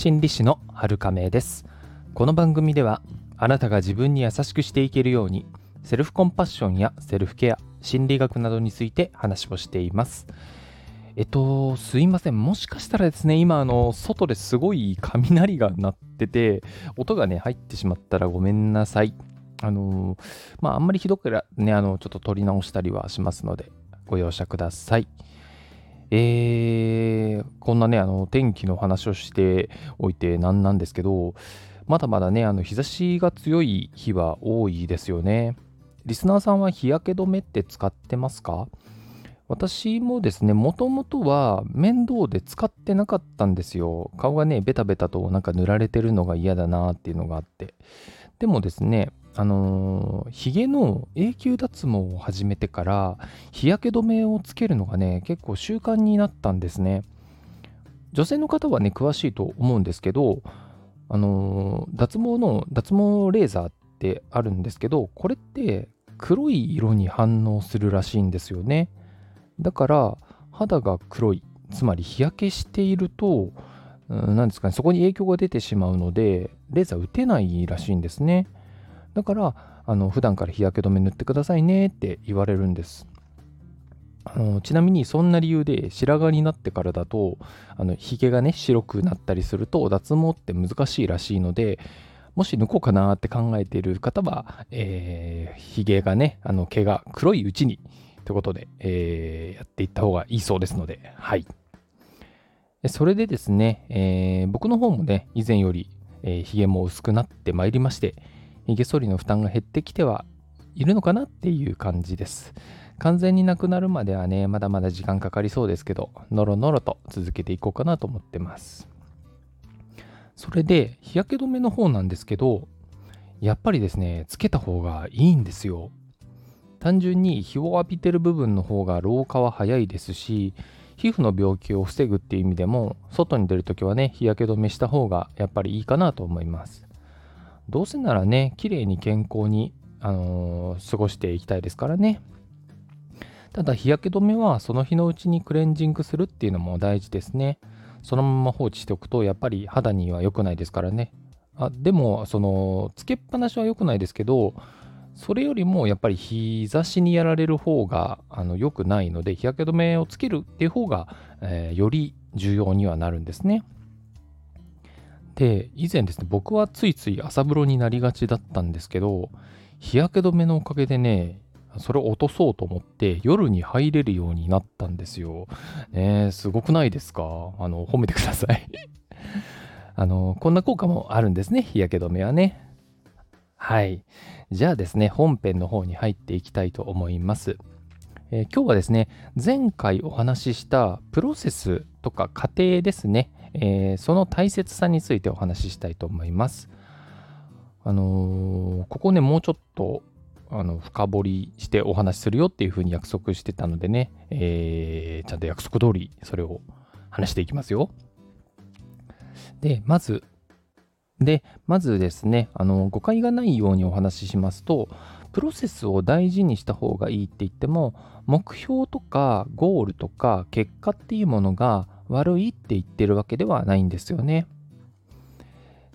心理師の春亀ですこの番組ではあなたが自分に優しくしていけるようにセルフコンパッションやセルフケア心理学などについて話をしていますえっと、すいません。もしかしたらですね、今、あの、外ですごい雷が鳴ってて、音がね、入ってしまったらごめんなさい。あのまあ、あんまりひどくね、あの、ちょっと撮り直したりはしますので、ご容赦ください。えー、こんなね、あの、天気の話をしておいてなんなんですけど、まだまだね、あの、日差しが強い日は多いですよね。リスナーさんは日焼け止めって使ってますか？私もですね、もともとは面倒で使ってなかったんですよ。顔がね、ベタベタとなんか塗られてるのが嫌だなっていうのがあって。でもですね、あのー、ヒゲの永久脱毛を始めてから日焼け止めをつけるのがね結構習慣になったんですね。女性の方はね詳しいと思うんですけどあの、脱毛の脱毛レーザーってあるんですけどこれって黒い色に反応するらしいんですよね。だから肌が黒いつまり日焼けしていると何ですかねそこに影響が出てしまうのでレーザー打てないらしいんですね。だからあの普段から日焼け止め塗ってくださいねって言われるんです。あのちなみにそんな理由で白髪になってからだとあのひげがね白くなったりすると脱毛って難しいらしいのでもし抜こうかなって考えている方は、えー、ひげがねあの毛が黒いうちにということで、えー、やっていった方がいいそうですのではい。それでですね、えー、僕の方もね以前より、えー、ひげも薄くなってまいりまして髭剃りの負担が減ってきてはいるのかなっていう感じです。完全になくなるまではね、まだまだ時間かかりそうですけど、のろのろと続けていこうかなと思ってます。それで、日焼け止めの方なんですけど、やっぱりですね、つけた方がいいんですよ。単純に日を浴びてる部分の方が老化は早いですし、皮膚の病気を防ぐっていう意味でも、外に出るときはね、日焼け止めした方がやっぱりいいかなと思います。どうせならね、綺麗に健康に、あのー、過ごしていきたいですからね。ただ日焼け止めはその日のうちにクレンジングするっていうのも大事ですね。そのまま放置しておくとやっぱり肌には良くないですからね。あでも、その、つけっぱなしは良くないですけど、それよりもやっぱり日差しにやられる方があの良くないので、日焼け止めをつけるっていう方が、えー、より重要にはなるんですね。で、以前ですね、僕はついつい朝風呂になりがちだったんですけど、日焼け止めのおかげでね、それを落とそうと思って夜に入れるようになったんですよ。ねすごくないですか？あの、褒めてください あの、こんな効果もあるんですね、日焼け止めはね。はい。じゃあですね、本編の方に入っていきたいと思います。えー、今日はですね、前回お話ししたプロセスとか過程ですね、えー、その大切さについてお話ししたいと思います。あのー、ここね、もうちょっとあの深掘りしてお話しするよっていうふうに約束してたのでね、えー、ちゃんと約束通りそれを話していきますよ。で、まず、で、まずですね、あの誤解がないようにお話ししますと、プロセスを大事にした方がいいって言っても、目標とかゴールとか結果っていうものが悪いって言ってるわけではないんですよね。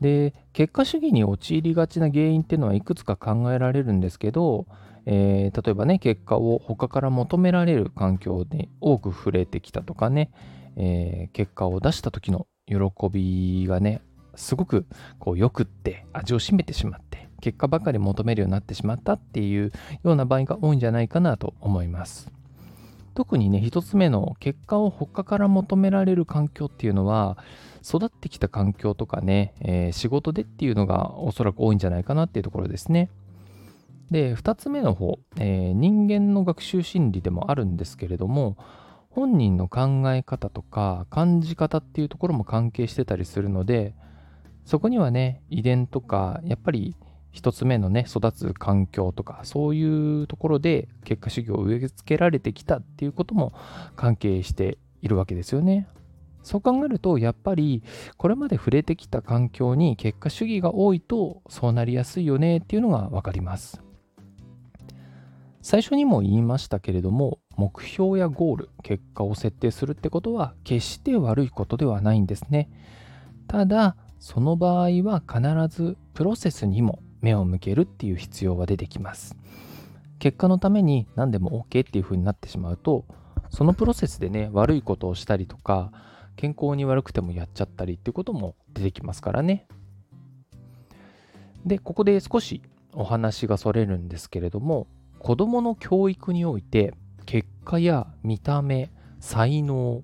で結果主義に陥りがちな原因っていうのはいくつか考えられるんですけど、えー、例えばね結果を他から求められる環境で多く触れてきたとかね、えー、結果を出した時の喜びがねすごくこうよくって味を占めてしまって結果ばかり求めるようになってしまったっていうような場合が多いんじゃないかなと思います。特にね、一つ目の結果を他から求められる環境っていうのは、育ってきた環境とかね、えー、仕事でっていうのがおそらく多いんじゃないかなっていうところですね。で、二つ目の方、えー、人間の学習心理でもあるんですけれども、本人の考え方とか感じ方っていうところも関係してたりするので、そこにはね、遺伝とか、やっぱり一つ目のね、育つ環境とか、そういうところで結果主義を植え付けられてきたっていうことも関係しているわけですよね。そう考えると、やっぱりこれまで触れてきた環境に結果主義が多いとそうなりやすいよねっていうのがわかります。最初にも言いましたけれども、目標やゴール、結果を設定するってことは決して悪いことではないんですね。ただその場合は必ずプロセスにも目を向けるっていう必要は出てきます。結果のために何でも OK っていう風になってしまうとそのプロセスでね悪いことをしたりとか健康に悪くてもやっちゃったりっていうことも出てきますからね。でここで少しお話がそれるんですけれども子どもの教育において結果や見た目才能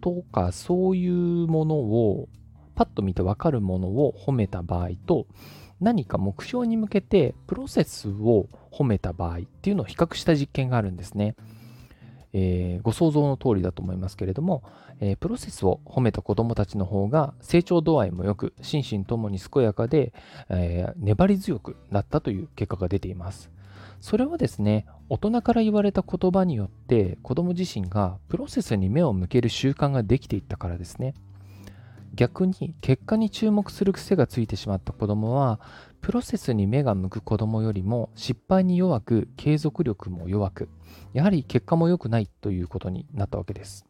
とかそういうものをパッと見て分かるものを褒めた場合と何か目標に向けてプロセスを褒めた場合っていうのを比較した実験があるんですね。えー、ご想像の通りだと思いますけれども、えー、プロセスを褒めた子どもたちの方が成長度合いもよく心身ともに健やかで、えー、粘り強くなったという結果が出ています。それはですね、大人から言われた言葉によって子供自身がプロセスに目を向ける習慣ができていったからですね。逆に結果に注目する癖がついてしまった子供はプロセスに目が向く子供よりも失敗に弱く継続力も弱くやはり結果も良くないということになったわけです。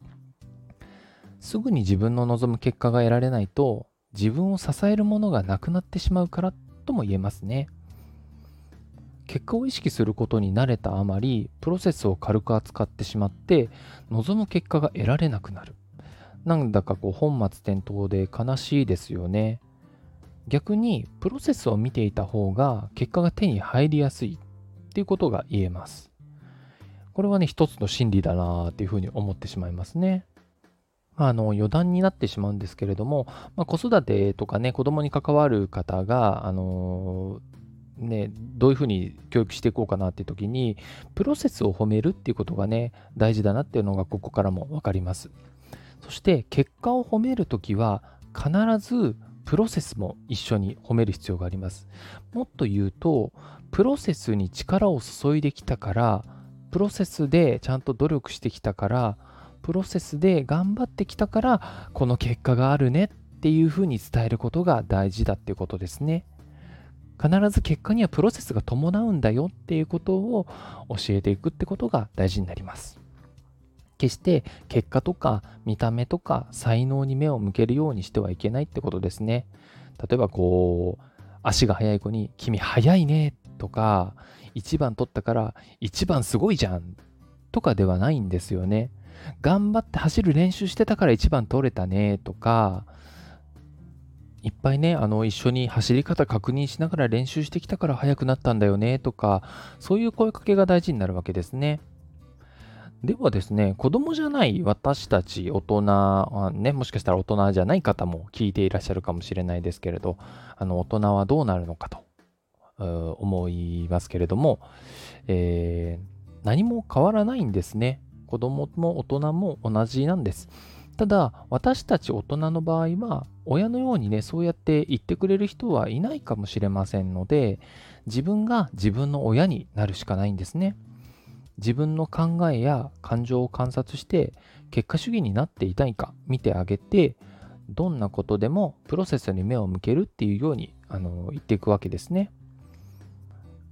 すぐに自分の望む結果が得られないと自分を支えるものがなくなってしまうからとも言えますね。結果を意識することに慣れたあまりプロセスを軽く扱ってしまって望む結果が得られなくなる。なんだかこう本末転倒で悲しいですよね。逆にプロセスを見ていた方が結果が手に入りやすいっていうことが言えます。これはね一つの真理だなっていうふうに思ってしまいますね。あの余談になってしまうんですけれども、まあ、子育てとかね子供に関わる方が、あのね、どういうふうに教育していこうかなっていう時にプロセスを褒めるっていうことがね大事だなっていうのがここからも分かります。そして結果を褒める時は必ずプロセスも一緒に褒める必要がありますもっと言うとプロセスに力を注いできたからプロセスでちゃんと努力してきたからプロセスで頑張ってきたからこの結果があるねっていうふうに伝えることが大事だっていうことですね。必ず結果にはプロセスが伴うんだよっていうことを教えていくってことが大事になります。決して結果とか見た目とか才能に目を向けるようにしてはいけないってことですね。例えばこう足が速い子に「君速いね」とか「1番取ったから1番すごいじゃん」とかではないんですよね。頑張って走る練習してたから1番取れたねとかいっぱいね、あの、一緒に走り方確認しながら練習してきたから速くなったんだよねとか、そういう声かけが大事になるわけですね。ではですね、子供じゃない私たち大人、ね、もしかしたら大人じゃない方も聞いていらっしゃるかもしれないですけれど、あの、大人はどうなるのかと思いますけれども、えー、何も変わらないんですね。子供も大人も同じなんです。ただ私たち大人の場合は親のようにねそうやって言ってくれる人はいないかもしれませんので自分が自分の親になるしかないんですね自分の考えや感情を観察して結果主義になっていたいか見てあげてどんなことでもプロセスに目を向けるっていうようにあの言っていくわけですね。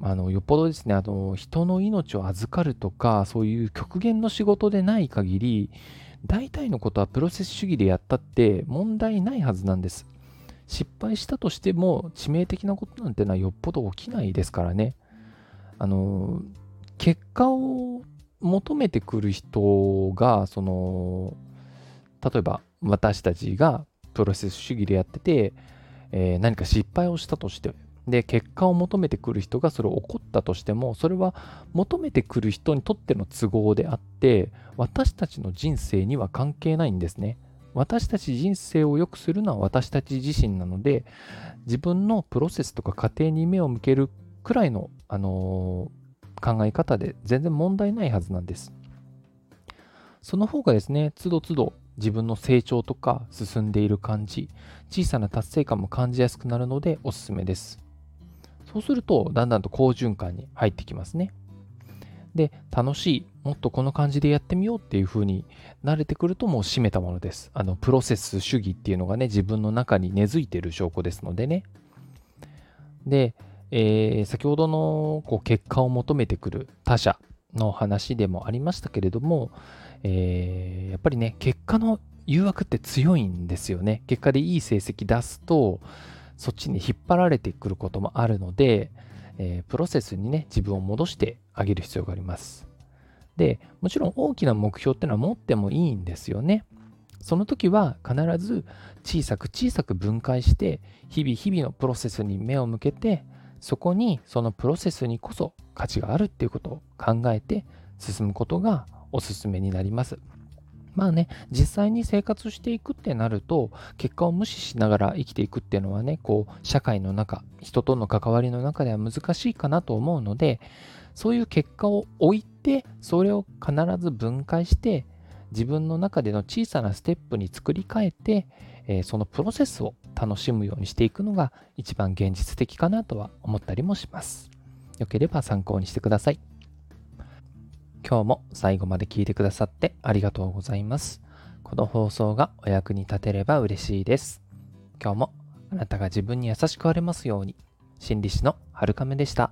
あのよっぽどですねあの人の命を預かるとかそういう極限の仕事でない限り大体のことはプロセス主義でやったって問題ないはずなんです。失敗したとしても致命的なことなんてのはよっぽど起きないですからね。あの、結果を求めてくる人が、その、例えば私たちがプロセス主義でやってて、えー、何か失敗をしたとしてで結果を求めてくる人がそれを怒ったとしてもそれは求めてくる人にとっての都合であって私たちの人生には関係ないんですね。私たち人生を良くするのは私たち自身なので自分のプロセスとか過程に目を向けるくらいの、あの、考え方で全然問題ないはずなんですその方がですね都度都度自分の成長とか進んでいる感じ小さな達成感も感じやすくなるのでおすすめですそうすると、だんだんと好循環に入ってきますね。で、楽しい、もっとこの感じでやってみようっていう風に慣れてくるともう締めたものです。あの、プロセス主義っていうのがね、自分の中に根付いてる証拠ですのでね。で、えー、先ほどのこう結果を求めてくる他者の話でもありましたけれども、えー、やっぱりね、結果の誘惑って強いんですよね。結果でいい成績出すと、そっちに引っ張られてくることもあるので、えー、プロセスにね、自分を戻してあげる必要があります。で、もちろん大きな目標ってのは持ってもいいんですよね。その時は必ず小さく小さく分解して、日々日々のプロセスに目を向けて、そこにそのプロセスにこそ価値があるっていうことを考えて進むことがおすすめになります。まあね、実際に生活していくってなると、結果を無視しながら生きていくっていうのはね、こう、社会の中、人との関わりの中では難しいかなと思うので、そういう結果を置いて、それを必ず分解して、自分の中での小さなステップに作り変えて、えー、そのプロセスを楽しむようにしていくのが一番現実的かなとは思ったりもします。よければ参考にしてください。今日も最後まで聞いてくださってありがとうございます。この放送がお役に立てれば嬉しいです。今日もあなたが自分に優しくあれますように。心理師のはるかめでした。